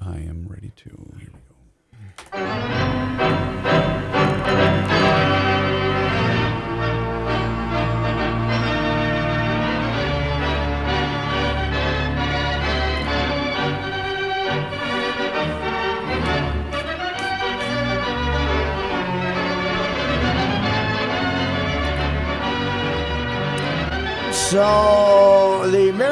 I am ready to. Here we go. So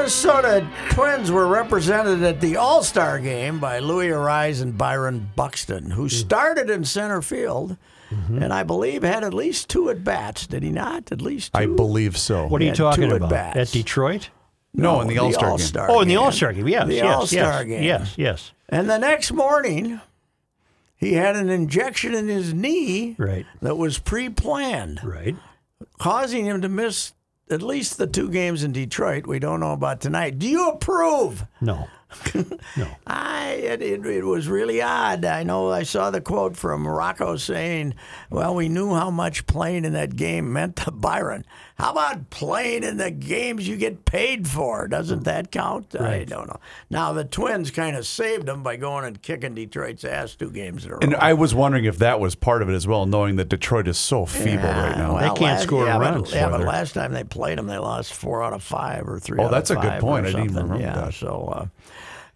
Minnesota Twins were represented at the All Star game by Luis Arraez and Byron Buxton, who mm-hmm. started in center field, mm-hmm. and I believe had at least two at bats. Did he not? At least two. I believe so. What are you talking two about? at-bats. At Detroit? No, in the All-Star game. All-Star Oh, in the. All Star game. Yes. The yes, All-Star yes, game. Yes. Yes. And the next morning, he had an injection in his knee Right. that was pre-planned. Right. causing him to miss at least the two games in Detroit. We don't know about tonight. Do you approve? No. I it, it, it was really odd. I know I saw the quote from Rocco saying, "Well, we knew how much playing in that game meant to Byron. How about playing in the games you get paid for? Doesn't that count?" I don't know. Now the Twins kind of saved him by going and kicking Detroit's ass two games in a row. And I was wondering if that was part of it as well, knowing that Detroit is so feeble right now. Well, They can't last- score yeah, runs, But, yeah, but last time they played them, they lost four out of five or three. Oh, that's a good point. I didn't even remember yeah, that. So, uh,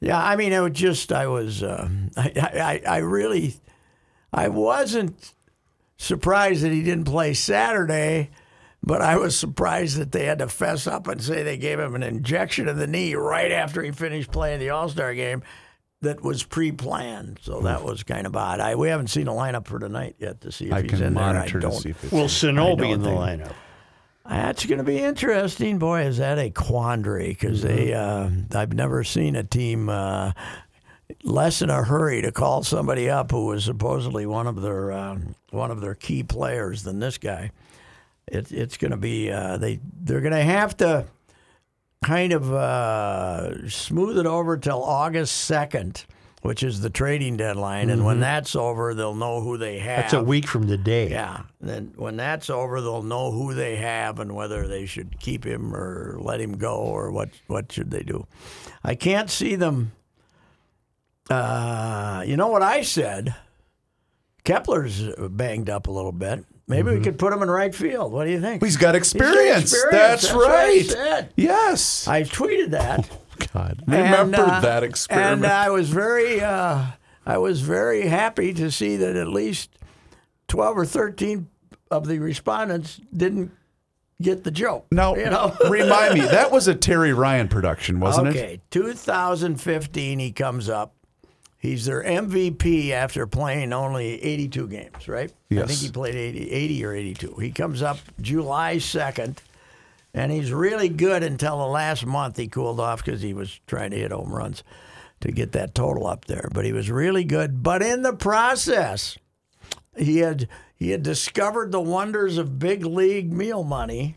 yeah, I mean, it was just I was, uh, I, I, I really, I wasn't surprised that he didn't play Saturday. But I was surprised that they had to fess up and say they gave him an injection of the knee right after he finished playing the All Star game that was pre planned. So that was kind of odd. I, we haven't seen a lineup for tonight yet to see if I he's can in there. I monitor to don't- see if it's. Will Sano be in the think- lineup? That's going to be interesting. Boy, is that a quandary because they, uh, I've never seen a team uh, less in a hurry to call somebody up who was supposedly one of their um, one of their key players than this guy. It, it's going to be uh, they they're going to have to kind of uh, smooth it over till August second, which is the trading deadline, and when that's over, they'll know who they have. That's a week from today. Yeah. Then when that's over, they'll know who they have and whether they should keep him or let him go or what what should they do. I can't see them. Uh, you know what I said? Kepler's banged up a little bit. Maybe we could put him in right field. What do you think? He's got He's got experience. experience. That's, what I right. said. Yes. I tweeted that. God, And, remember uh, that experiment. And I was very, uh, I was very happy to see that at least twelve or thirteen of the respondents didn't get the joke. now, you know. remind me, that was a Terry Ryan production, wasn't it? okay, 2015, he comes up. He's their MVP after playing only 82 games, right? Yes. I think he played 80, 80 or 82. He comes up July 2nd, and he's really good until the last month. He cooled off because he was trying to hit home runs to get that total up there. But he was really good. But in the process, he had he had discovered the wonders of big league meal money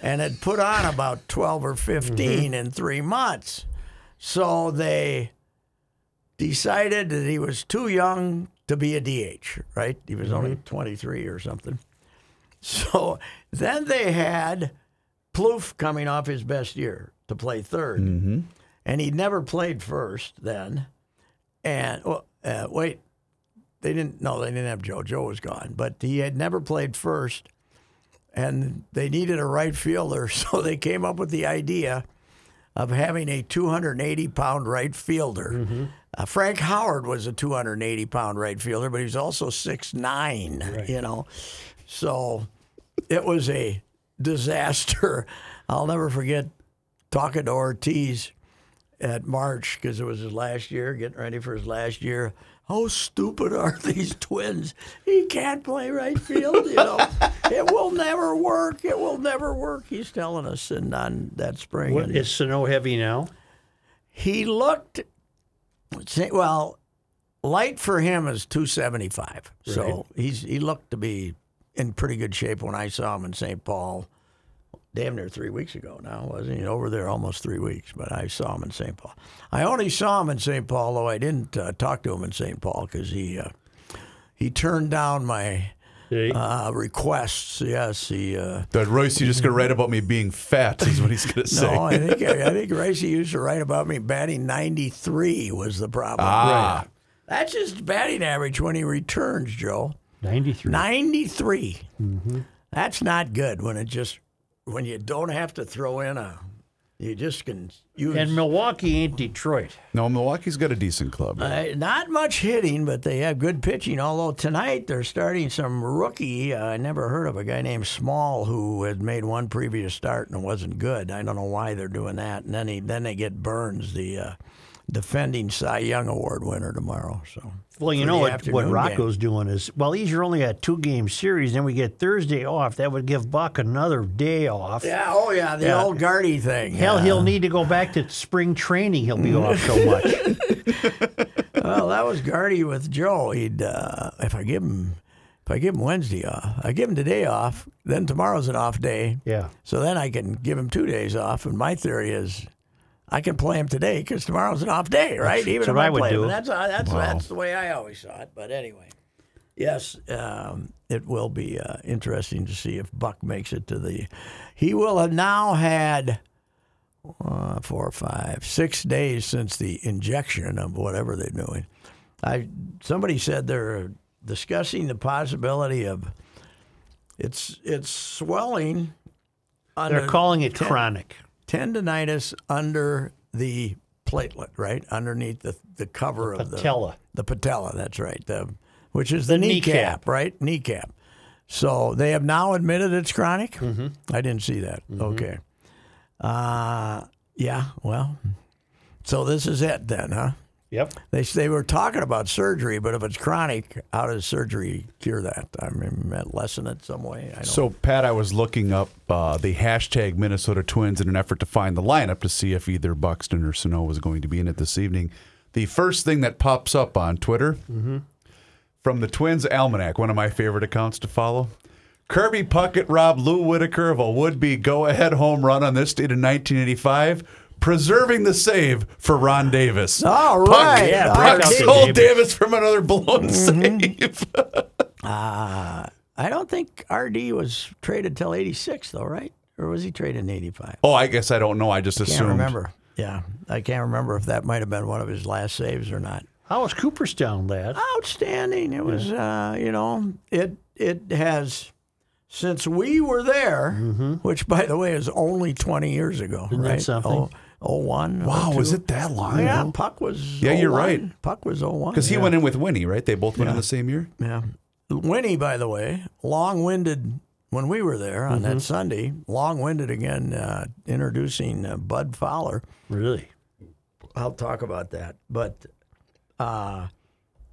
and had put on about 12 or 15 mm-hmm. in 3 months. So they decided that he was too young to be a DH, right? He was only mm-hmm. 23 or something. So then they had Plouffe coming off his best year to play 3rd And he'd never played first then. And well, uh, wait, they didn't. No, they didn't have Joe. Joe was gone, but he had never played first, and they needed a right fielder, so they came up with the idea of having a 280 pound right fielder. Uh, Frank Howard was a 280 pound right fielder, but he was also 6'9", you know. So it was a disaster. I'll never forget talking to Ortiz at March because it was his last year, getting ready for his last year. How stupid are these twins? He can't play right field, you know. it will never work. It will never work. He's telling us and on that spring. What is Sano heavy now? he looked well, light for him is 275. So he's he looked to be in pretty good shape when I saw him in St. Paul. Damn near three weeks ago now, wasn't he? Over there almost three weeks, but I saw him in St. Paul. I only saw him in St. Paul, though I didn't uh, talk to him in St. Paul because he uh, he turned down my uh, requests. Yes, he. Uh, That Royce, you just gonna write about me being fat is what he's gonna say. no, I think I think Ricey used to write about me batting 93 was the problem. Ah. That's his batting average when he returns, Joe. 93. 93. That's not good when it just when you don't have to throw in a you just can use And Milwaukee ain't Detroit. No, Milwaukee's got a decent club. uh, not much hitting, but they have good pitching. Although tonight they're starting some rookie. Uh, I never heard of a guy named Small who had made one previous start and wasn't good. I don't know why they're doing that. And then he then they get Burnes, the uh, defending Cy Young Award winner tomorrow. So Well, you know what, what afternoon game. Rocco's doing is, well, these are only a two game series. Then we get Thursday off. That would give Buck another day off. Yeah, oh yeah, the Yeah. old Gardy thing. Hell, Yeah. he'll need to go back to spring training. He'll be off so much. well, that was Gardy with Joe. He'd uh, if I give him if I give him Wednesday off, I give him today off. Then tomorrow's an off day. Yeah. So then I can give him two days off. And my theory is, I can play him today because tomorrow's an off day, right? Even that's if what I, I would play him. That's uh, that's that's the way I always saw it. But anyway, yes, um, it will be uh, interesting to see if Buck makes it to the. He will have now had uh, four, five, six days since the injection of whatever they're doing. I somebody said they're discussing the possibility of it's it's swelling. They're calling it chronic. Tendonitis under the platelet, right underneath the the cover of the patella. The patella, that's right. The which is the, kneecap, kneecap. right? Kneecap. So they have now admitted it's chronic. Mm-hmm. I didn't see that. Okay. Uh, yeah. Well, so this is it then, huh? Yep. They they were talking about surgery, but if it's chronic, how does surgery cure that? I mean, lessen it some way. I don't. So, Pat, I was looking up uh, the hashtag Minnesota Twins in an effort to find the lineup to see if either Buxton or Sano was going to be in it this evening. The first thing that pops up on Twitter from the Twins Almanac, one of my favorite accounts to follow. Kirby Puckett robbed Lou Whitaker of a would-be go-ahead home run on this date in 1985, preserving the save for Ron Davis. All Puck- right. yeah, All right. out Puck the Davis. Davis from another blown Mm-hmm. save. I don't think RD was traded till '86, though, right? Or was he traded in '85? oh, I guess I don't know. I just Can't assumed. remember. Yeah, I can't remember if that might have been one of his last saves or not. How was Cooperstown, lad? Outstanding. It was, uh, you know, it it has since we were there, which by the way is only 20 years ago, Mm-hmm. Isn't that right? something? Oh, oh one. Wow, was it that long? Yeah, Puck was. Yeah, you're 01. right. Puck was 01. Because he yeah. went in with Winnie, right? They both went in the same year. Yeah. Winnie, by the way, long winded when we were there on Mm-hmm. that Sunday, long winded again, uh, introducing uh, Bud Fowler. Really? I'll talk about that. But uh,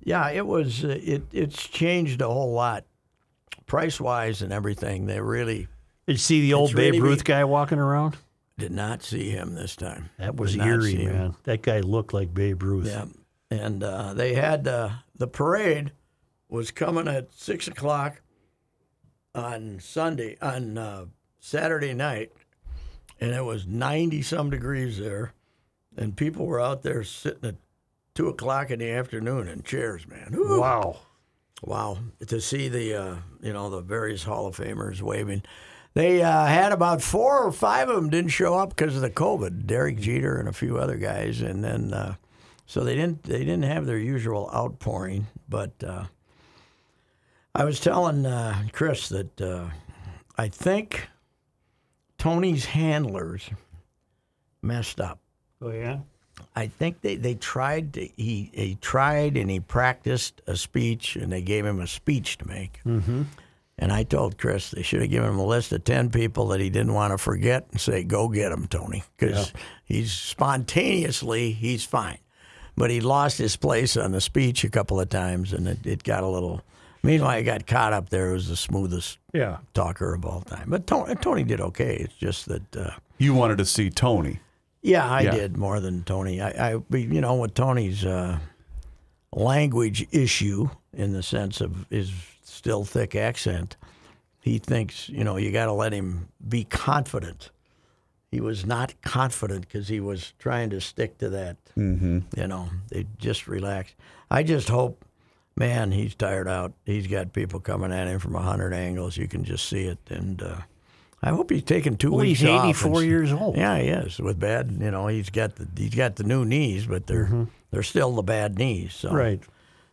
yeah, it was, uh, it, it's changed a whole lot price wise and everything. They really Did you see the old Babe really Ruth be- guy walking around? Did not see him this time. That was Did eerie, see him. man. That guy looked like Babe Ruth. Yeah. And uh, they had uh, the parade was coming at six o'clock on Sunday, on uh, Saturday night, and it was 90 some degrees there. And people were out there sitting at two o'clock in the afternoon in chairs, man. Whew. Wow. Wow, to see the uh, you know the various Hall of Famers waving. They uh, had about four or five of them didn't show up because of the COVID. Derek Jeter and a few other guys, and then uh, so they didn't they didn't have their usual outpouring. But uh, I was telling uh, Chris that uh, I think Tony's handlers messed up. Oh, yeah? I think they, they tried to, he he tried and he practiced a speech and they gave him a speech to make. Mm-hmm. And I told Chris they should have given him a list of ten people that he didn't want to forget and say, "Go get him, Tony," because he's spontaneously he's fine, but he lost his place on the speech a couple of times and it, it got a little. Meanwhile, he got caught up there. It was the smoothest Yeah. talker of all time. But Tony, Tony did okay. It's just that. Uh, You wanted to see Tony. yeah, I Yeah. did more than Tony. I, I you know, with Tony's uh, language issue in the sense of his still thick accent. He thinks, you know, you got to let him be confident. He was not confident because he was trying to stick to that. Mm-hmm. You know, they just relax. I just hope, man, he's tired out. He's got people coming at him from a hundred angles. You can just see it, and uh, I hope he's taking two Well, weeks he's off. and 84 s- years old. Yeah, he is with bad. You know, he's got the he's got the new knees, but they're they're still the bad knees. So. Right.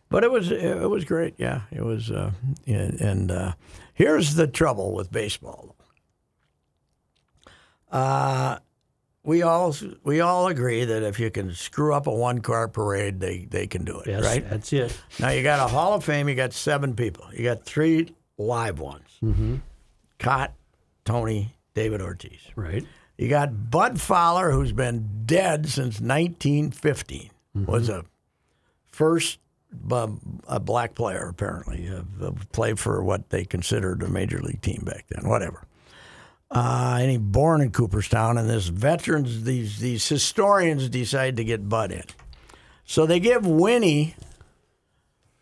But it was it was great. Yeah, it was. Uh, and and uh, here's the trouble with baseball. Uh, we all we all agree that if you can screw up a one car parade, they they can do it. Yes, Right that's it. now, you got a Hall of Fame. You got seven people. You got three live ones. Mm-hmm. Kaat, Tony, David Ortiz. Right. You got Bud Fowler, who's been dead since 1915. Was a first a black player apparently. Uh, played for what they considered a major league team back then. Whatever. Uh, and he born in Cooperstown, and this veterans, these these historians decide to get Bud in. So they give Winnie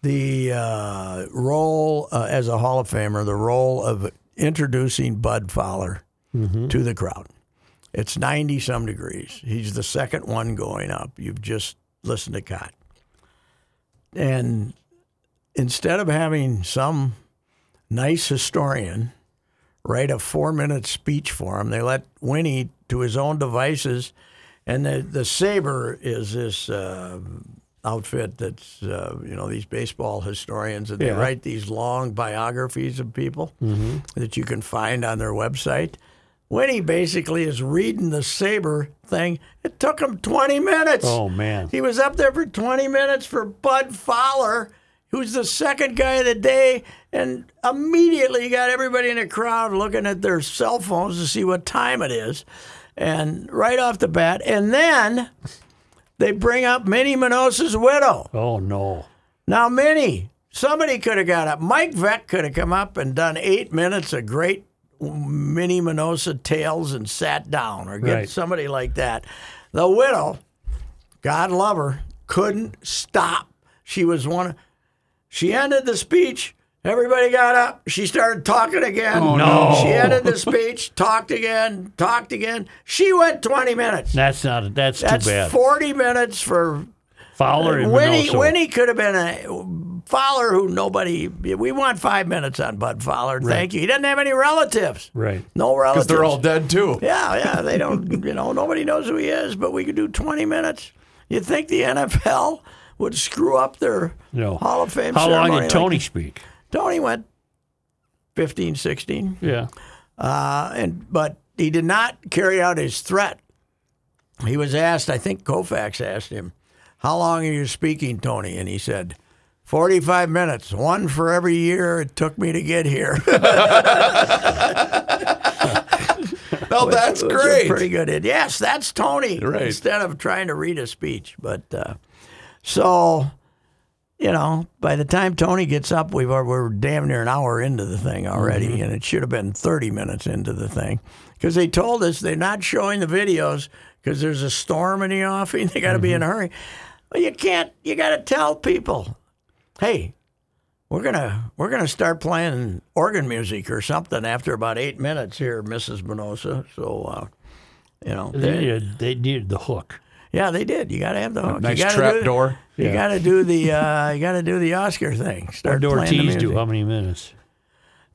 the uh, role uh, as a Hall of Famer, the role of introducing Bud Fowler to the crowd. It's 90 some degrees. He's the second one going up. You've just listened to Kaat. And instead of having some nice historian write a four minute speech for him, they let Winnie to his own devices. And the, the SABR is this uh, outfit that's, uh, you know, these baseball historians, and they Yeah. write these long biographies of people that you can find on their website. Winnie basically is reading the SABR thing. It took him 20 minutes. Oh, man. He was up there for 20 minutes for Bud Fowler, who's the second guy of the day, and immediately you got everybody in the crowd looking at their cell phones to see what time it is. And right off the bat, and then they bring up Minnie Miñoso's widow. Oh, no. Now, Minnie, somebody could have got up. Mike Veeck could have come up and done eight minutes of great Minnie Miñoso tales and sat down, or get Right. somebody like that. The widow, God love her, couldn't stop. She was one. She ended the speech. Everybody got up. She started talking again. Oh, no. She ended the speech, talked again, talked again. She went 20 minutes. That's not. That's, That's too bad. 40 minutes for Fowler and Winnie. Winnie could have been a Fowler who nobody. We want five minutes on Bud Fowler. Thank you. He doesn't have any relatives. Right. No relatives. Because they're all dead too. Yeah, yeah. They don't. You know, nobody knows who he is. But we could do twenty minutes. You think the NFL would screw up their No. Hall of Fame? How long ceremony did Tony Like, speak? Tony went 15, 16. Yeah. Uh, and but he did not carry out his threat. He was asked, I think Koufax asked him, "How long are you speaking, Tony?" And he said, 45 minutes, one for every year it took me to get here." Oh, that's Which was a great. Pretty good. Yes, that's Tony. Right. Instead of trying to read a speech, but uh, so you know, by the time Tony gets up, we've we're damn near an hour into the thing already, Mm-hmm. and it should have been thirty minutes into the thing because they told us they're not showing the videos because there's a storm in the offing. They got to be in a Mm-hmm. hurry. Well, you can't. You got to tell people, hey. We're gonna we're gonna start playing organ music or something after about eight minutes here, Mrs. Miñoso. So, uh, you know, They they- needed, they needed the hook. yeah, they did. You got to have the hook. nice you gotta trap do, door. You got to do the uh, you got to do the Oscar thing. Start What did playing the Ortiz do? music. How many minutes?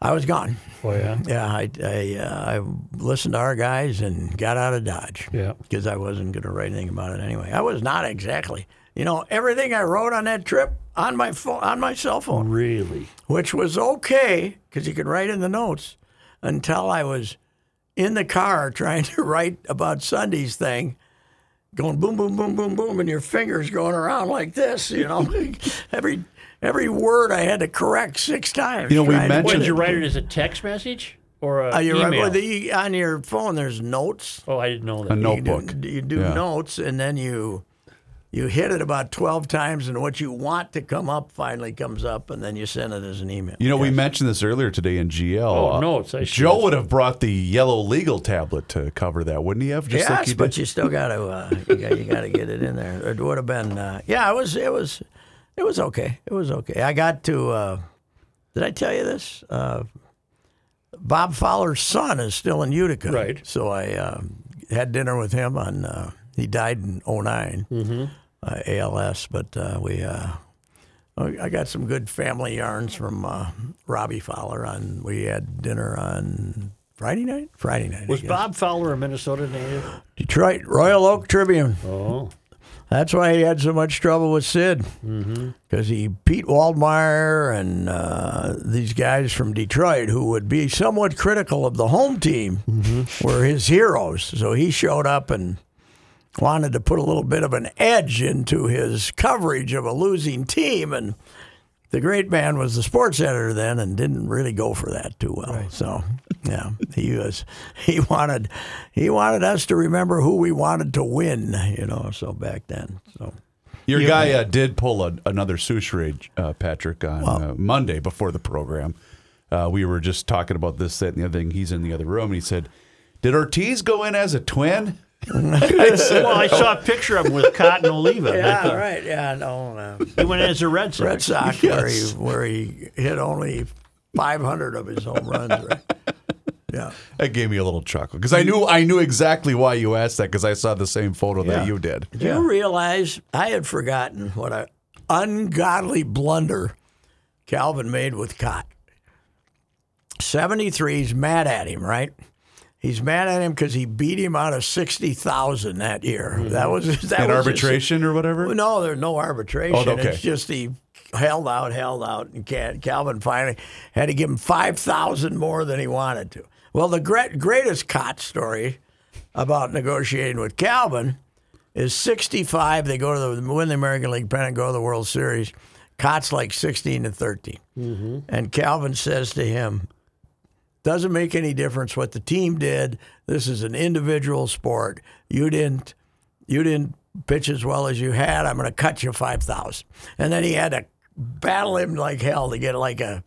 I was gone. Oh, yeah. Yeah, I I, uh, I listened to our guys and got out of Dodge. Yeah. because I wasn't going to write anything about it anyway. I was not exactly. You know, everything I wrote on that trip on my phone, on my cell phone, Really? which was okay because you could write in the notes until I was in the car trying to write about Sunday's thing, going boom, boom, boom, boom, boom, and your fingers going around like this. You know, every every word I had to correct six times. You know, we mentioned- get did you write it as a text message or a Uh, you write- email? well, the, on your phone, there's notes. oh, I didn't know that. A You notebook. do, you do Yeah. notes, and then you you hit it about twelve times, and what you want to come up finally comes up, and then you send it as an email. You know, we mentioned this earlier today in GL. Oh, Uh, notes, I see. Joe would have brought the yellow legal tablet to cover that, wouldn't he have? Just yes, like you but you still got to uh, you got you got to get it in there. It would have been uh, yeah. It was it was It was okay. It was okay. I got to. Uh, did I tell you this? Uh, Bob Fowler's son is still in Utica. Right. So I uh, had dinner with him on. Uh, he died in 9 Mm-hmm. Uh, ALS, but uh, we. Uh, I got some good family yarns from uh, Robbie Fowler. On we had dinner on Friday night. Friday night. Was. Bob Fowler a Minnesota native? Detroit Royal Oak Tribune? Oh, That's why he had so much trouble with Sid, because he Pete Waldmeir and uh, these guys from Detroit, who would be somewhat critical of the home team, were his heroes. So he showed up and wanted to put a little bit of an edge into his coverage of a losing team, and the great man was the sports editor then, and didn't really go for that too well. So, yeah, he was he wanted he wanted us to remember who we wanted to win, you know. So back then, so Your guy uh, did pull a, another Soucheray, uh, Patrick, on uh, Monday before the program. Uh, we were just talking about this, that, and the other thing. He's in the other room, and he said, "Did Ortiz go in as a twin?" well, I saw a picture of him with Cotton Oliva. I think right, yeah, no, no. He went as a Red Sox. Red Sox where he where he hit only five hundred of his home runs, right? Yeah. That gave me a little chuckle because I knew I knew exactly why you asked that because I saw the same photo Yeah. that you did. Do you realize I had forgotten what a ungodly blunder Calvin made with Kaat? 73's mad at him, right? He's mad at him because he beat him out of 60,000 that year. That was that In was his- arbitration or whatever. no, there's no arbitration. Oh, okay. It's just he held out, held out, and Calvin finally had to give him five thousand more than he wanted to. Well, the great, greatest Kaat story about negotiating with Calvin is sixty-five. They go to the win the American League pennant, go to the World Series. Kaat's like sixteen to 13 Mm-hmm. and Calvin says to him, "Doesn't make any difference what the team did. This is an individual sport. You didn't." you didn't pitch as well as you had. I'm going to cut you five thousand. And then he had to battle him like hell to get like a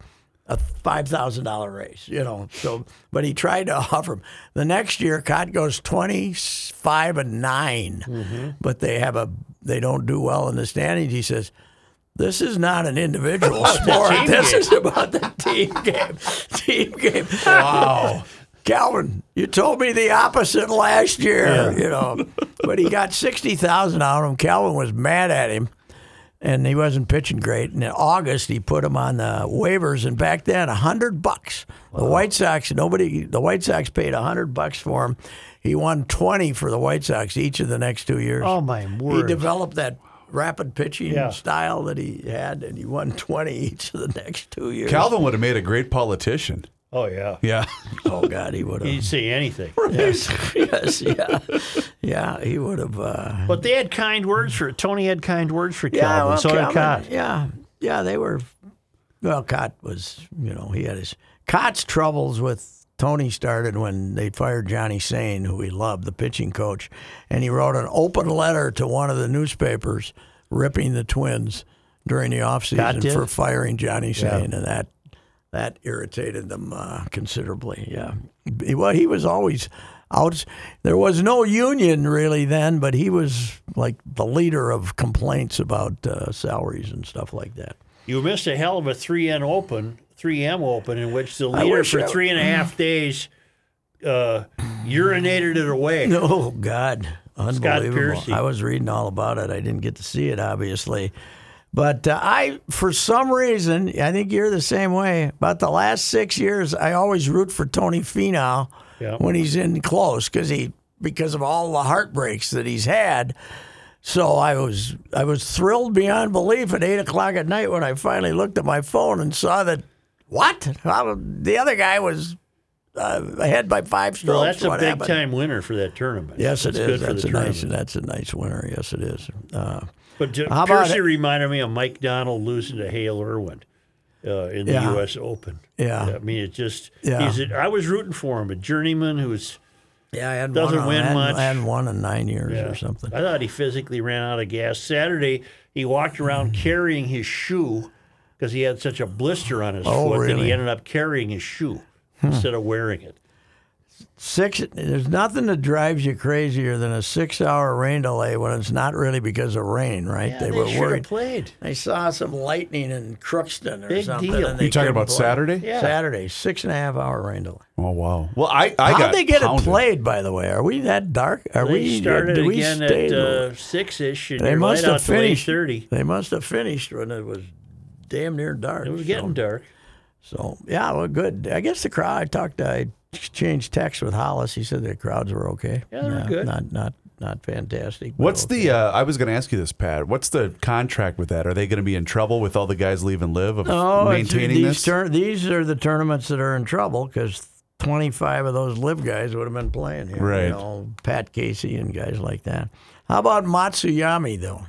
a five thousand dollar raise. You know. So, but he tried to offer him. The next year, Kaat goes twenty five and 9 mm-hmm. but they have a they don't do well in the standings. He says. This is not an individual oh, sport. This game. is about the team game. Team game. Wow. Calvin, you told me the opposite last year, you know. But he got sixty thousand out of him. Calvin was mad at him, and he wasn't pitching great. And in August, he put him on the waivers, and back then, a hundred bucks. The White Sox, nobody, the White Sox paid a hundred bucks for him. He won twenty for the White Sox each of the next two years. Oh, my word. He developed that rapid pitching Yeah. style that he had, and he won twenty each of the next two years. Calvin would have made a great politician. Oh, yeah. Yeah. oh God, he would have. He'd say anything. Yes, yes, yeah, yeah. He would have. Uh, But they had kind words for Tony had kind words for yeah, Calvin. well, so did Calvin, Kaat. Yeah, yeah. They were. Well, Kaat was. You know, he had his Cott's troubles with Tony started when they fired Johnny Sain, who he loved, the pitching coach, and he wrote an open letter to one of the newspapers ripping the Twins during the Kaat offseason for firing Johnny Sain, and that that irritated them uh, considerably. Yeah, He- well, he was always out. There was no union really then, but he was like the leader of complaints about uh, salaries and stuff like that. You missed a hell of a 3M Open, 3M Open, in which the leader for three and a half days uh, urinated it away. Oh God, unbelievable! I was reading all about it. I didn't get to see it, obviously, but uh, I, for some reason, I think you're the same way. About the last six years, I always root for Tony Finau Yeah. when he's in close because he because of all the heartbreaks that he's had. So I was I was thrilled beyond belief at eight o'clock at night when I finally looked at my phone and saw that what How- the other guy was uh, ahead by five strokes. Well, that's a big happened? time winner for that tournament. Yes, it That's is. That's a nice. tournament. That's a nice winner. Yes, it is. Uh, But J- How about Piercy it? reminded me of Mike Donald losing to Hale Irwin uh, in the Yeah. U.S. Open. Yeah. I mean, it just. Yeah. He's a, I was rooting for him, a journeyman who's. yeah, I hadn't Doesn't won, win I hadn't, much. I hadn't won in nine years Yeah. or something. I thought he physically ran out of gas. Saturday, he walked around carrying his shoe because he had such a blister on his Oh, foot that really? Hmm. he ended up carrying his shoe instead of wearing it. Six. There's nothing that drives you crazier than a six-hour rain delay when it's not really because of rain, right? Yeah, they, they were should have worried. played. I saw some lightning in Crookston or Big something. deal. and they You talking about play. Saturday? Yeah. Saturday, six and a half hour rain delay. Oh wow. Well, I I How'd got they get pounded. it played? By the way, are we that dark? Are They we started did we again at uh, six ish, and they you're must light have out finished. thirty. They must have finished when it was damn near dark. It was so- getting dark. So yeah, well, good. I guess the crowd. I talked. I exchanged texts with Hollis. He said the crowds were okay. Yeah, they were good. Not not not fantastic. What's okay. the? Uh, I was going to ask you this, Pat. What's the contract with that? Are they going to be in trouble with all the guys leave and live of it's- maintaining these this? Tur- these are the tournaments that are in trouble because 25 of those LIV guys would have been playing here. Right. You know, Pat Casey and guys like that. How about Matsuyama though?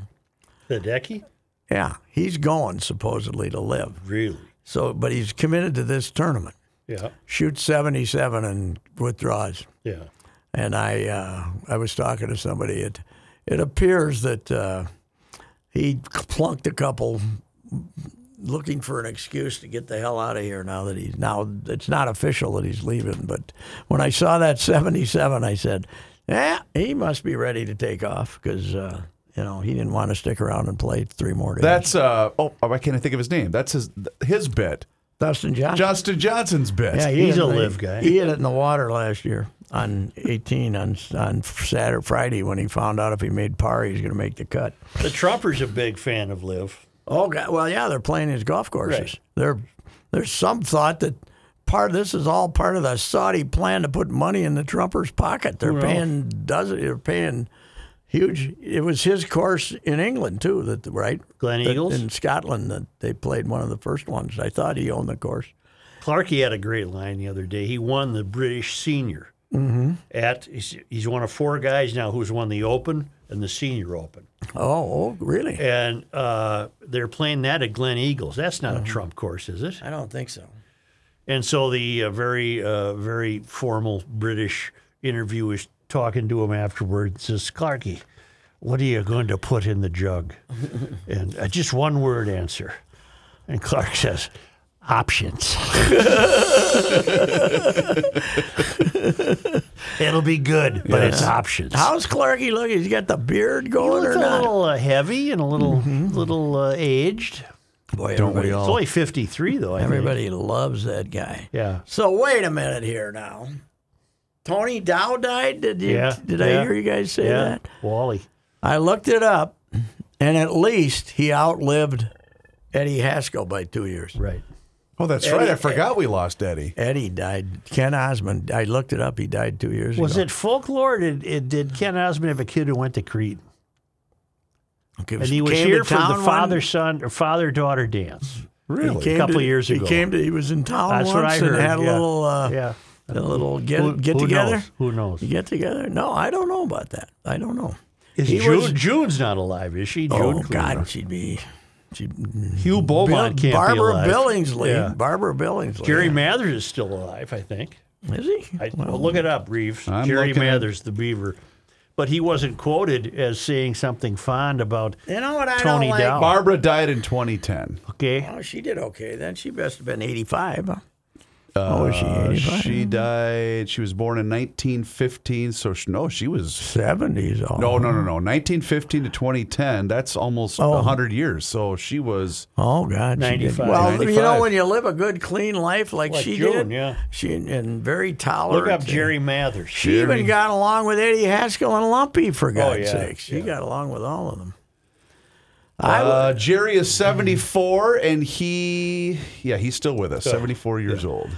The decky? Yeah, he's going supposedly to LIV. Really? So, but he's committed to this tournament. Yeah. Shoots 77 and withdraws. Yeah. and I uh, I was talking to somebody. It it appears that uh, he plunked a couple, looking for an excuse to get the hell out of here. Now that he's now it's not official that he's leaving. But when I saw that seventy seven, I said, "Yeah, he must be ready to take off because." Uh, you know, he didn't want to stick around and play three more days. That's uh oh, I can't I think of his name. That's his his bit. Dustin Johnson. Justin Johnson's bit. Yeah, he He's a LIV guy. He hit it in the water last year on 18 on on Saturday, Friday when he found out if he made par, he was going to make the cut. The Trumper's a big fan of Liv. Oh, God. well, yeah, they're playing his golf courses. Right. There, there's some thought that part of this is all part of the Saudi plan to put money in the Trumpers' pocket. They're Who paying does it? They're paying huge. It was his course in England too. That right, Gleneagles? in Scotland that they played one of the first ones. I thought he owned the course. Clarkey had a great line the other day. He won the British Senior. Mm-hmm. At he's, he's one of four guys now who's won the Open and the Senior Open, Oh, oh really? and uh, they're playing that at Gleneagles. That's not a Trump course, is it? I don't think so. And so the uh, very, uh, very formal British interview is talking to him afterwards. Says, Clarky, what are you going to put in the jug? and uh, just one word answer. And Clark says, options. It'll be good, but it's options. How's Clarky looking? He's got the beard going or a not? little uh, heavy and a little, little uh, aged. Boy, Don't we all? He's only 53, though. I think. everybody loves that guy. Yeah. So wait a minute here now. Tony Dow died. Did you? Yeah, Did yeah, I hear you guys say Yeah. that? Wally. I looked it up, and at least he outlived Eddie Haskell by two years. Right. Oh, that's right. I forgot we lost Eddie. Eddie died. Ken Osmond. I looked it up. He died two years Was ago. Was it folklore? Did, it, did Ken Osmond have a kid who went to Crete? Okay, And he was came here for the father son or father daughter dance. he Really? a couple to- years He ago. came to. He was in town That's once what I heard. and had a yeah. little. Uh, yeah. A little get Who- get who together. knows? Who knows? You get together? No, I don't know about that. I don't know. Is He June, was- June's not alive, is she? Oh, June oh Cleveland. God, she'd be. She'd, Hugh Beaumont can't Barbara be alive. Billingsley. Yeah. Barbara Billingsley. Jerry Mathers is still alive, I think. is he? I, well, look it up, Reeves. I'm Jerry looking at- Mathers, the Beaver. But he wasn't quoted as saying something fond about. You know what I Tony don't like? Dow. Barbara died in 2010. Okay, Oh, she did okay. Then she must have been 85. Huh? Oh, was she Uh, 85? she died. She was born in 1915. So she, no, she was 70s. Oh. no, no, no, no. 1915 to 2010. That's almost a Oh. 100 years. So she was. Oh God, she did. 95. Well, you know when you live a good, clean life like, Like she June, did, yeah. she and very tolerant. look up Jerry Mathers. She Jerry. even got along with Eddie Haskell and Lumpy for God's yeah, sakes. She yeah. got along with all of them. I Uh, Jerry is 74, and he, yeah, he's still with us. 74 years old.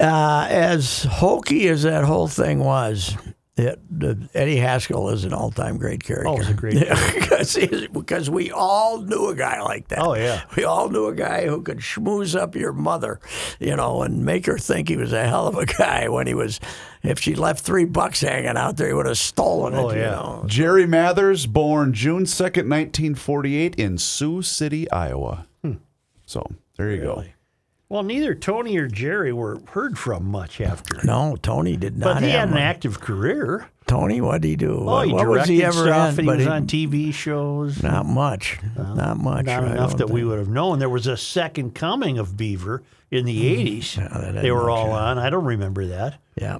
uh, as hokey as that whole thing was, it, the, Eddie Haskell is an all-time great character. Oh, he's a great Yeah, because, because we all knew a guy like that. Oh, yeah. we all knew a guy who could schmooze up your mother, you know, and make her think he was a hell of a guy when he was. If she left three bucks hanging out there, he would have stolen it. Oh, You yeah. know? Jerry Mathers, born June 2nd, 1948, in Sioux City, Iowa. Hmm. So there you go. Well, neither Tony or Jerry were heard from much after. No, Tony did not. But he have had an one. active career. Tony, what did he do? Oh, he what was directed he ever stuff, in? and he was he- on TV shows. Not much. not much. Not I enough don't that we would have known. There was a second coming of Beaver in the hmm. 80s. that they were all yeah. on. I don't remember that. Yeah.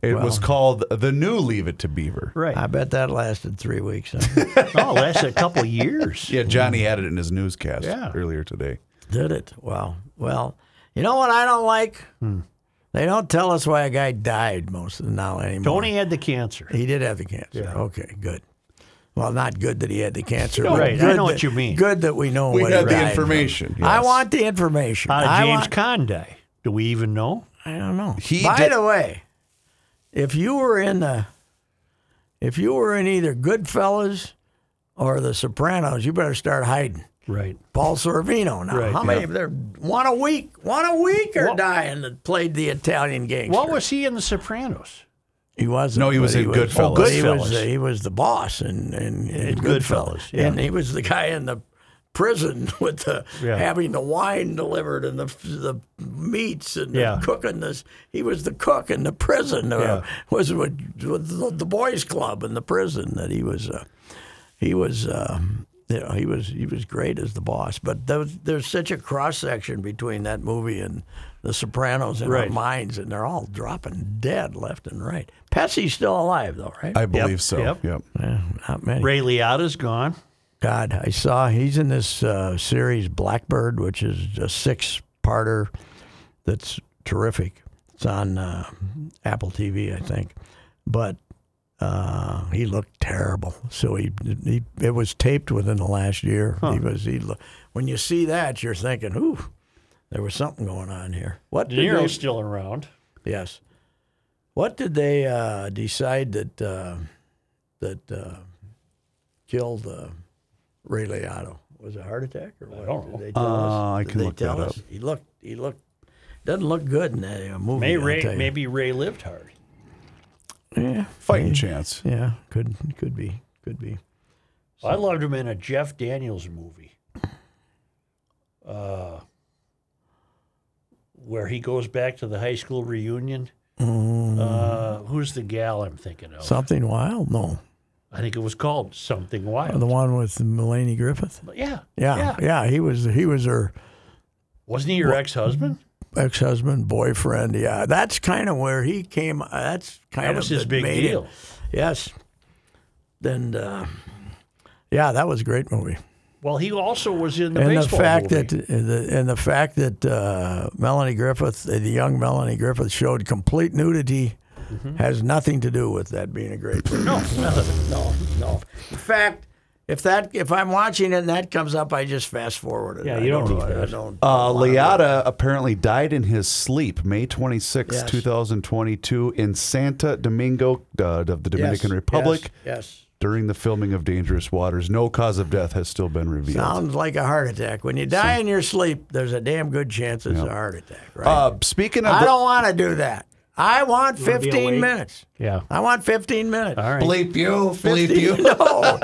It was called the new Leave It to Beaver. Right. I bet that lasted three weeks. huh? oh, that's a couple years. Yeah, Johnny had it in his newscast Yeah. earlier today. Did it? Well, well, you know what I don't like? Hmm. They don't tell us why a guy died most of the now anymore. Tony had the cancer. He did have the cancer. Okay, good. Well, not good that he had the cancer. No, but right, I good know what you mean. Good that we know We what had he the died from. information, I want the information. How did James want- Conn die? Do we even know? I don't know. He By did- the way, if you were in the, if you were in either Goodfellas or The Sopranos, you better start hiding. Right. Paul Sorvino. Now, Right, how many? They're one a week. One a week are dying that played the Italian gangster. What was he in The Sopranos? He wasn't. No, he was in Goodfellas. but He was, Goodfellas. the, he was the boss in, in, in, In Goodfellas. Goodfellas, yeah. And he was the guy in the prison with the Yeah. having the wine delivered and the the meats and the Yeah. cooking this. He was the cook in the prison. Uh, Yeah. Was with, with the, the boys' club in the prison that he was. Uh, he was. Um, you know, he was he was great as the boss, but there was, there's such a cross section between that movie and The Sopranos in our Right. minds, and they're all dropping dead left and right. Pesci's still alive though, right? I believe so. yep. Yep. Yeah, not many. Ray Liotta's gone. God, I saw he's in this uh, series Blackbird, which is a six-parter that's terrific. It's on uh, Apple TV, I think, but uh, he looked terrible. So he, he it was taped within the last year. He was he. lo- When you see that, you're thinking, "Ooh, there was something going on here." What De did they- Niro's still around. Yes. What did they uh, decide that uh, that uh, killed uh, Ray Liotta? Was it a heart attack or what? don't Did know. they tell us? I can they look tell that us? up. He looked. He looked. Doesn't look good in that uh, movie. May Ray, maybe Ray lived hard. Yeah. Fighting chance. Yeah. Could could be. Could be. I loved him in a Jeff Daniels movie. Uh, where he goes back to the high school reunion. Uh, who's the gal I'm thinking of? Something wild? No. I think it was called Something Wild. The one with Melanie Griffith. But yeah, Yeah. Yeah. He was. He was her Wasn't he your ex-husband? ex-husband, boyfriend. Yeah. That's kind of where he came. uh, That's kind That of was his that big deal. Yes. Then, uh, yeah, that was a great movie. Well, he also was in the and the baseball fact movie. that the, and the fact that uh, Melanie Griffith, the young Melanie Griffith, showed complete nudity has nothing to do with that being a great movie. Mm-hmm. no, no, no. In fact, if that if I'm watching it and that comes up, I just fast forward it. Yeah, I you don't need I that. don't- Uh, Liotta apparently died in his sleep May 26, Yes. 2022, in Santo Domingo uh, of the Dominican Yes, Republic Yes. during the filming of Dangerous Waters. No cause of death has still been revealed. Sounds like a heart attack. When you die in your sleep, there's a damn good chance it's a heart attack, right? Uh, speaking of I the, don't want to do that. I want 15 minutes. Yeah. I want 15 minutes. All right. bleep you, bleep you. no,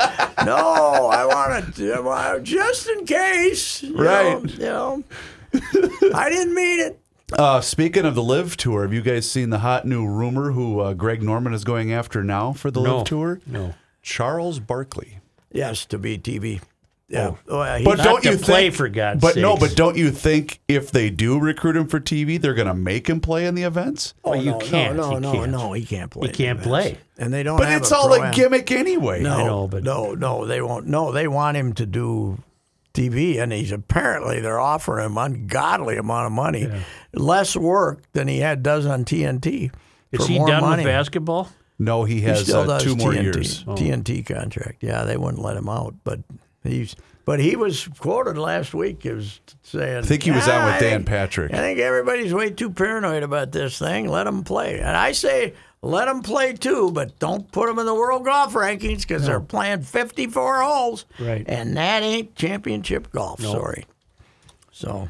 no, I want to just in case. you Right. know, you know. I didn't mean it. Uh, speaking of the LIV Tour, have you guys seen the hot new rumor who uh, Greg Norman is going after now for the No. LIV Tour? No. Charles Barkley. Yes, to be TV. Yeah. Oh, yeah, he- But Not don't to you play, think? for God's but no, but don't you think if they do recruit him for TV, they're going to make him play in the events? oh, Well, you no, can't. No, He no, can't. no, he can't play. He can't play. events. And they don't But have it's a all a pro-am. gimmick anyway. No, know, but- no, no, they won't. No, they want him to do TV, and he's apparently they're offering him ungodly amount of money, less work than he had does on TNT. Is for he more done money. with basketball? No, he He has still uh, does two more TNT, years. TNT contract. Yeah, they wouldn't let him out, but he's. But he was quoted last week as saying, I think he was out with Dan Patrick. I think everybody's way too paranoid about this thing. Let him play. And I say, let them play too, but don't put them in the world golf rankings because they're playing 54 holes. Right. And that ain't championship golf. Sorry. So,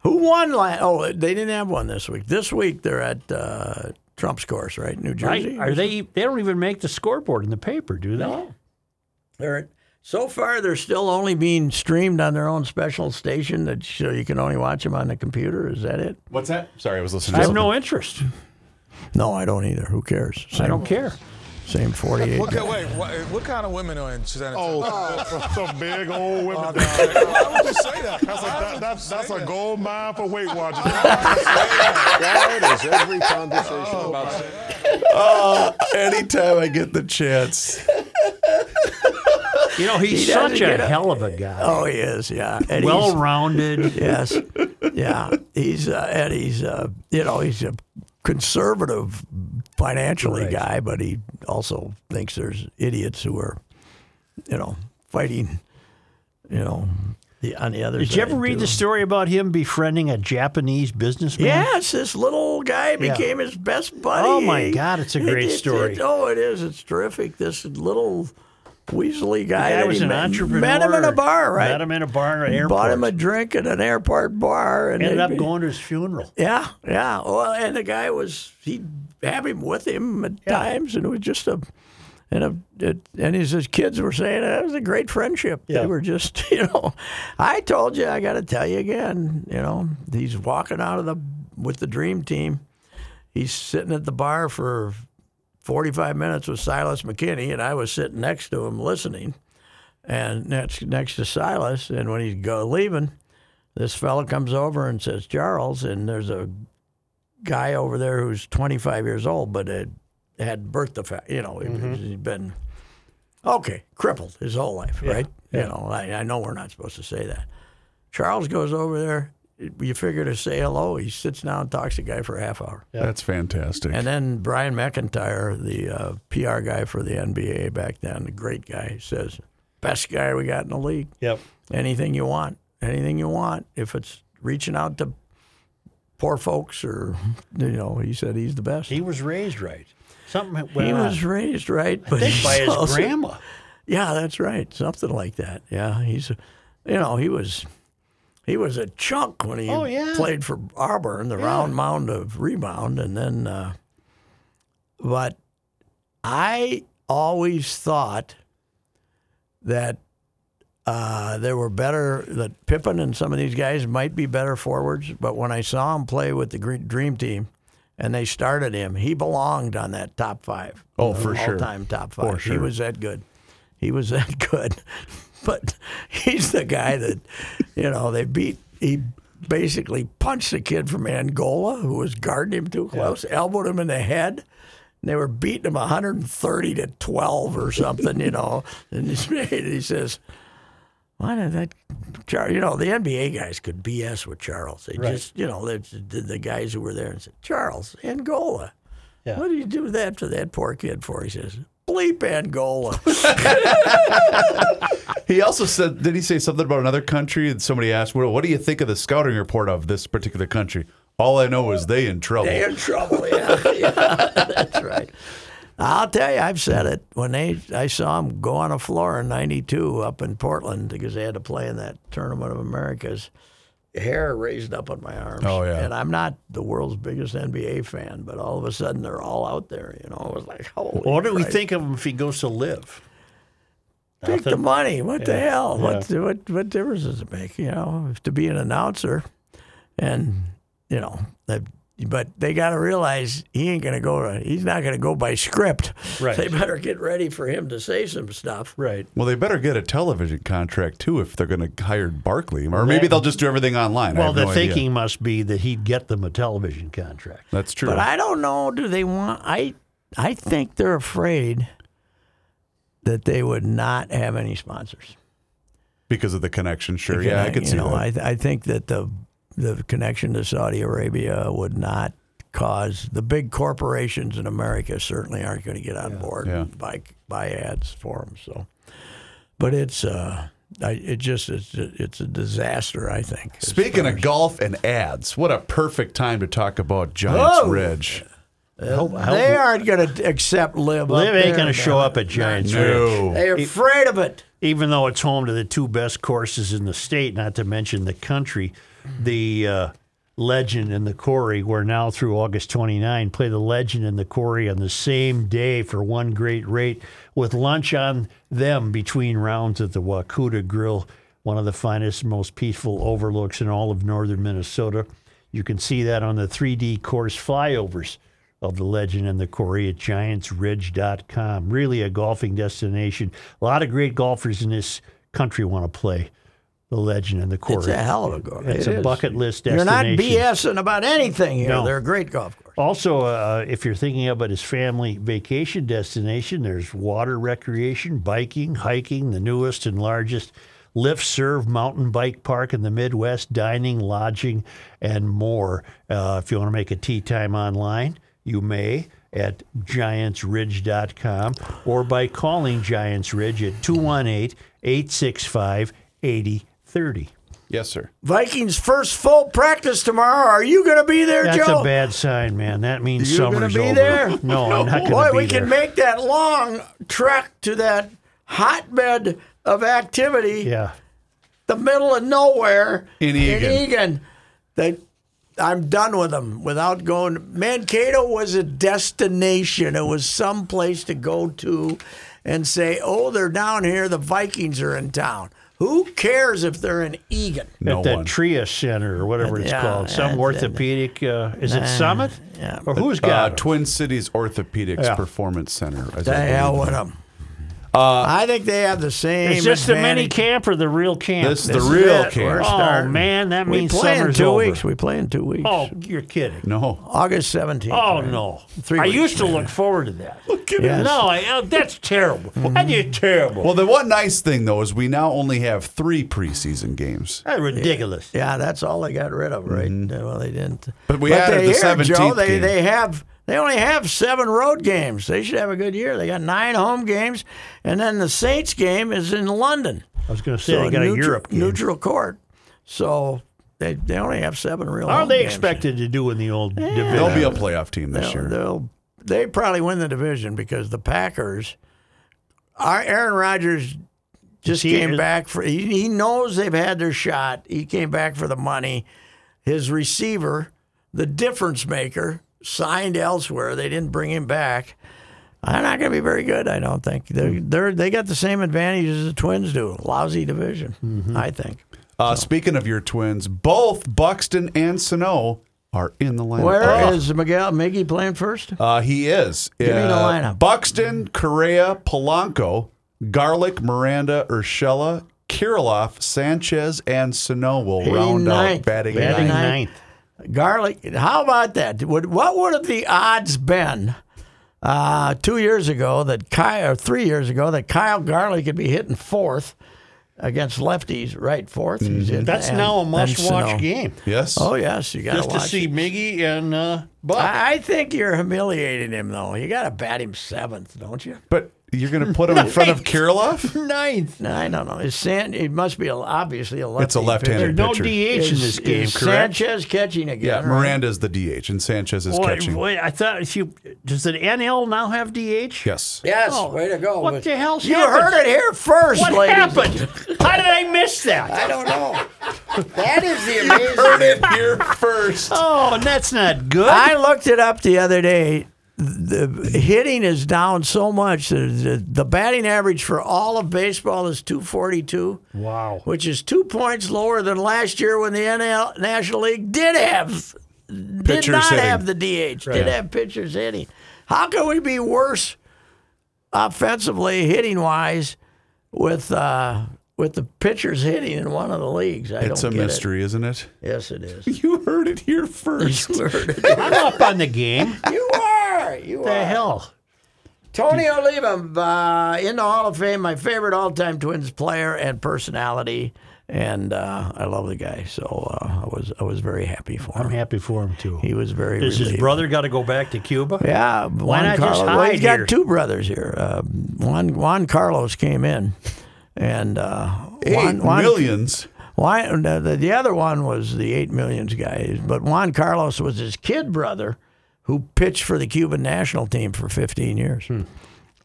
who won last? Oh, they didn't have one this week. This week they're at uh, Trump's course, right? New Jersey. Right? Are they? They don't even make the scoreboard in the paper, do they? No. They're at, so far they're still only being streamed on their own special station that so you can only watch them on the computer. Is that it? What's that? Sorry, I was listening to I to have something. no interest. No, I don't either. Who cares? I don't care. Same 48. What, kind- wait, what, what kind of women are in San Antonio? Oh, some big old women Oh, down. Why would you say that? That's a, that, that's, you that's say a gold mine for Weight Watchers. Why does every conversation about sex? Oh, anytime I get the chance. You know, he's He such a hell of a guy. Oh, he is, yeah. And well rounded. yes, yeah. He's uh, and he's uh, you know he's a conservative financially Right. guy, but he also thinks there's idiots who are, you know, fighting, you know, the on the other Did you ever read too. the story about him befriending a Japanese businessman? Yes, this little guy Yeah. became his best buddy. Oh, my God, it's a great it- story. it- oh, it is. It's terrific. This little weaselly guy. guy that was an met, entrepreneur. Met him in a bar, right? Met him in a bar at an airport. Bought him a drink at an airport bar, and Ended up going to his funeral. Yeah, yeah. Well, and the guy was he'd have him with him at times, and it was just a. And, a, it, and his, kids were saying it was a great friendship. Yeah. They were just, you know, I told you, I got to tell you again, you know, he's walking out of the with the dream team. He's sitting at the bar for 45 minutes with Silas McKinney, and I was sitting next to him listening, and next next to Silas. And when he's go leaving, this fellow comes over and says, Charles, and there's a guy over there who's 25 years old, but had, had birth defect. You know, he's been okay, crippled his whole life, right? You know, I, I know we're not supposed to say that. Charles goes over there. You figure to say hello. He sits down and talks to the guy for a half hour. That's fantastic. And then Brian McIntyre, the uh, PR guy for the NBA back then, the great guy, says, "Best guy we got in the league. Yep. Anything you want, anything you want. If it's reaching out to poor folks or you know, he said he's the best. He was raised right. Something went He was raised right, I but by his also- grandma. Yeah, that's right. Something like that. Yeah, he's, you know, he was, he was a chunk when he Oh, yeah. played for Auburn, the round mound of rebound, and then, uh, but I always thought that uh, there were better that Pippen and some of these guys might be better forwards, but when I saw him play with the Dream Team. And they started him. He belonged on that top five. Oh, for sure. All-time top five. For He was that good. He was that good. But he's the guy that, you know, they beat. He basically punched the kid from Angola who was guarding him too close, elbowed him in the head. And they were beating him 130 to 12 or something, you know. And he says, why did that, Charles? You know, the NBA guys could BS with Charles. They just, you know, the, the, the guys who were there and said, Charles, Angola. Yeah. What did you do that to that poor kid for? He says, bleep Angola. He also said, did he say something about another country? And somebody asked, well, what do you think of the scouting report of this particular country? All I know is they in trouble. They in trouble. Yeah, yeah, that's right. I'll tell you, I've said it when they. I saw them go on a floor in '92 up in Portland because they had to play in that tournament of Americas. Hair raised up on my arms. Oh, yeah. And I'm not the world's biggest NBA fan, but all of a sudden they're all out there. You know, it was like, holy. What do we Christ. think of him if he goes to LIV? Take the Nothing. money. What the hell? What, yeah. what what difference does it make? You know, to be an announcer, and you know, that, but they got to realize he ain't gonna go. He's not gonna go by script. Right. They better get ready for him to say some stuff. Right. Well, they better get a television contract too if they're going to hire Barkley, or maybe they'll just do everything online. I Well, have the no idea. thinking must be that he'd get them a television contract. That's true. But I don't know. Do they want? I I think they're afraid that they would not have any sponsors. because of the connection, sure. The Yeah, I conne- could see know, that. I, I think that the the connection to Saudi Arabia would not cause the big corporations in America certainly aren't going to get on board Yeah. and buy buy ads for them. So, but it's uh, I, it just it's a, it's a disaster. I think. Speaking of golf and ads, what a perfect time to talk about Giants Oh! Ridge. They aren't going to accept LIV. LIV up ain't going to show up at Giants Ridge. No. They're afraid of it. even though it's home to the two best courses in the state, not to mention the country, the uh, Legend and the Quarry, where now through August 29, play the Legend and the Quarry on the same day for one great rate with lunch on them between rounds at the Wakuta Grill, one of the finest, most peaceful overlooks in all of northern Minnesota. You can see that on the 3D course flyovers of the legend and the quarry at giantsridge.com. Really a golfing destination. A lot of great golfers in this country want to play the legend and the quarry. It's a hell of a golf. It's It a is. bucket list destination. You're not. BSing about anything here. No. They're a great golf course. Also, uh, if you're thinking about his family vacation destination, there's water recreation, biking, hiking, the newest and largest lift serve mountain bike park in the Midwest, dining, lodging, and more. Uh, if you want to make a tee time online, you may at giantsridge.com or by calling Giants Ridge at 218 865 8030. Yes, sir. Vikings' first full practice tomorrow. Are you going to be there, That's Joe? That's a bad sign, man. That means You gonna summer's be over. there? No, I'm not going to be there. Boy, we can make that long trek to that hotbed of activity, yeah. the middle of nowhere In Eagan. In Eagan. That I'm done with them without going. Mankato was a destination. It was some place to go to and say, "Oh, they're down here. The Vikings are in town." Who cares if they're in Eagan? No at that one. Tria Center or whatever it's Yeah, called, some yeah, orthopedic. Uh, is it Summit? yeah. Or who's Uh, got it? Twin Cities Orthopedics Yeah. Performance Center. as The hell believe. with them. I think they have the same. Is this the mini camp or the real camp? This is the This is real it. camp. We're oh starting. man, that We means play in two over. weeks. We play in two weeks. Oh, you're kidding. No. August 17th. Oh right? no! Three I weeks, used to man. look forward to that. Yes. No, I, uh, that's terrible. That is terrible. Well, the one nice thing though is we now only have three preseason games. that's ridiculous. Yeah, that's all they got rid of, right? Uh, Well, they didn't. Mm-hmm. But we added they the 17th they they have they only have seven road games. They should have a good year. They got nine home games, and then the Saints game is in London. I was going to say So they got a neutral, Europe game. neutral court. So they they only have seven real. Are home they games. expected to do in the old division? They'll be a playoff team this They'll, year. they'll they probably win the division because the Packers. Our Aaron Rodgers just He came is- back for. He, he knows they've had their shot. He came back for the money. His receiver, the difference maker, signed elsewhere. They didn't bring him back. I'm not going to be very good. I don't think they're, they're they got the same advantages as the Twins do. Lousy division, Mm-hmm. I think. Uh, speaking of your twins, both Buxton and Sano are in the lineup. Where is Miguel Miggy playing first? Uh, he is. me the Uh, lineup. Buxton, Correa, Polanco, Garlick, Miranda, Urshela, Kirilloff, Sanchez, and Sano will round out batting, Batting ninth. ninth. Garlick. How about that? Would, what would have the odds been uh, two years ago that Kyle, or three years ago, that Kyle Garlick could be hitting fourth against lefties, right? 4th He's in- That's and- now a must-watch game. Yes. Oh yes, you got Just to to watch. see Miggy and uh, Buck. I, I think you're humiliating him though. You got to bat him seventh, don't you? But you're going to put him in front of Kirilloff? Ninth. No, I don't know. Is San, it must be a, obviously a lefty. It's a left-handed There's no pitcher. DH in this game, is correct? Sanchez catching again? Yeah, right? Miranda's the DH and Sanchez is Boy, catching. boy, I thought if you does the NL now have DH? Yes. Yes, Oh, way to go. what the hell's You happened? heard it here first, What ladies. happened? How did I miss that? I don't know. That is the amazing. Heard it here first. Oh, and that's not good. I looked it up the other day. The hitting is down so much. The, the, the batting average for all of baseball is 242, wow. which is two points lower than last year when the NL National League did have did Pitchers not hitting. have the DH. Did have pitchers hitting. How can we be worse offensively, hitting wise, with uh, with the pitchers hitting in one of the leagues? I It's a don't get mystery, is not it? It. Yes, it is. You heard it here first. You heard it. I'm up on the game. You are. You the are. hell? Tony Oliva uh, in the Hall of Fame, my favorite all-time Twins player and personality, and uh, I love the guy. So uh, I was I was very happy for him. I'm happy for him too. He was very. Does his brother got to go back to Cuba? Yeah, Juan not just Carlos. Well, he's hide got here? two brothers here. Uh, Juan Juan Carlos came in, and uh, Eight Juan, Juan, millions. Juan, the, the, the other one was the eight millions guy, but Juan Carlos was his kid brother, who pitched for the Cuban national team for 15 years. Hmm.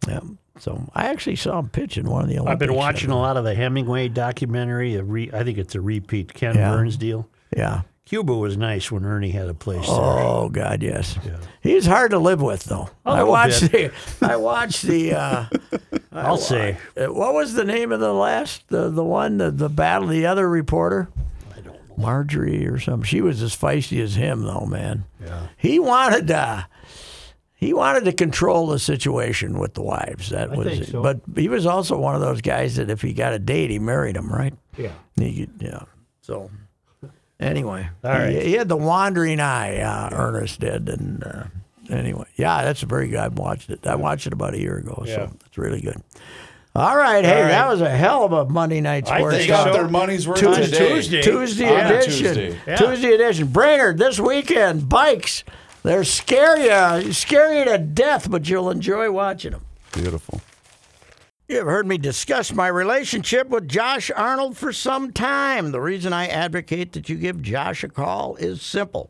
Yeah. So I actually saw him pitch in one of the Olympics. I've been watching a lot of the Hemingway documentary. A re, I think it's a repeat Ken Yeah. Burns deal. Yeah. Cuba was nice when Ernie had a place there. Oh God, yes. He's hard to live with, though. I watched the. I watched the. Uh, I'll say. uh, what was the name of the last the the one the the battle the other reporter? I don't know. Marjorie or something. She was as feisty as him, though, man. Yeah. He wanted. to. He wanted to control the situation with the wives. That I was so. But he was also one of those guys that if he got a date, he married him, right? Yeah. He, yeah. So anyway, All right. he, he had the wandering eye. Uh, Ernest did, and uh, anyway, yeah, that's a very good. I watched it. I watched it about a year ago, Yeah. so it's really good. All right, hey, All right. that was a hell of a Monday night sports I think got their money's worth Tuesday, today. Tuesday. Tuesday On edition. Tuesday. Yeah. Tuesday edition. Brainerd this weekend. Bikes. They're scare you, scare you to death, but you'll enjoy watching them. Beautiful. You have heard me discuss my relationship with Josh Arnold for some time. The reason I advocate that you give Josh a call is simple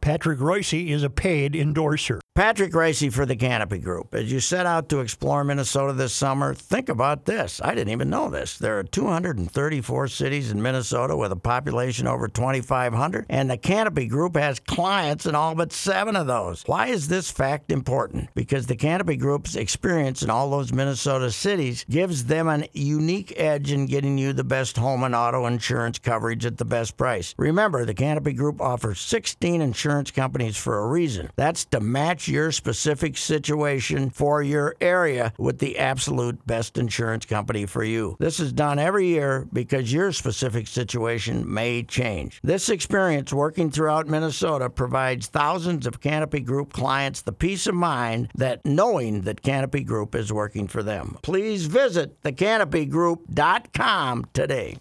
Patrick Reusse is a paid endorser. Patrick Reusse for the Canopy Group. As you set out to explore Minnesota this summer, think about this. I didn't even know this. There are 234 cities in Minnesota with a population over 2,500, and the Canopy Group has clients in all but seven of those. Why is this fact important? Because the Canopy Group's experience in all those Minnesota cities gives them an unique edge in getting you the best home and auto insurance coverage at the best price. Remember, the Canopy Group offers 16 insurance companies for a reason. That's to match your specific situation for your area with the absolute best insurance company for you. This is done every year because your specific situation may change. This experience working throughout Minnesota provides thousands of Canopy Group clients the peace of mind that knowing that Canopy Group is working for them. Please visit thecanopygroup.com today.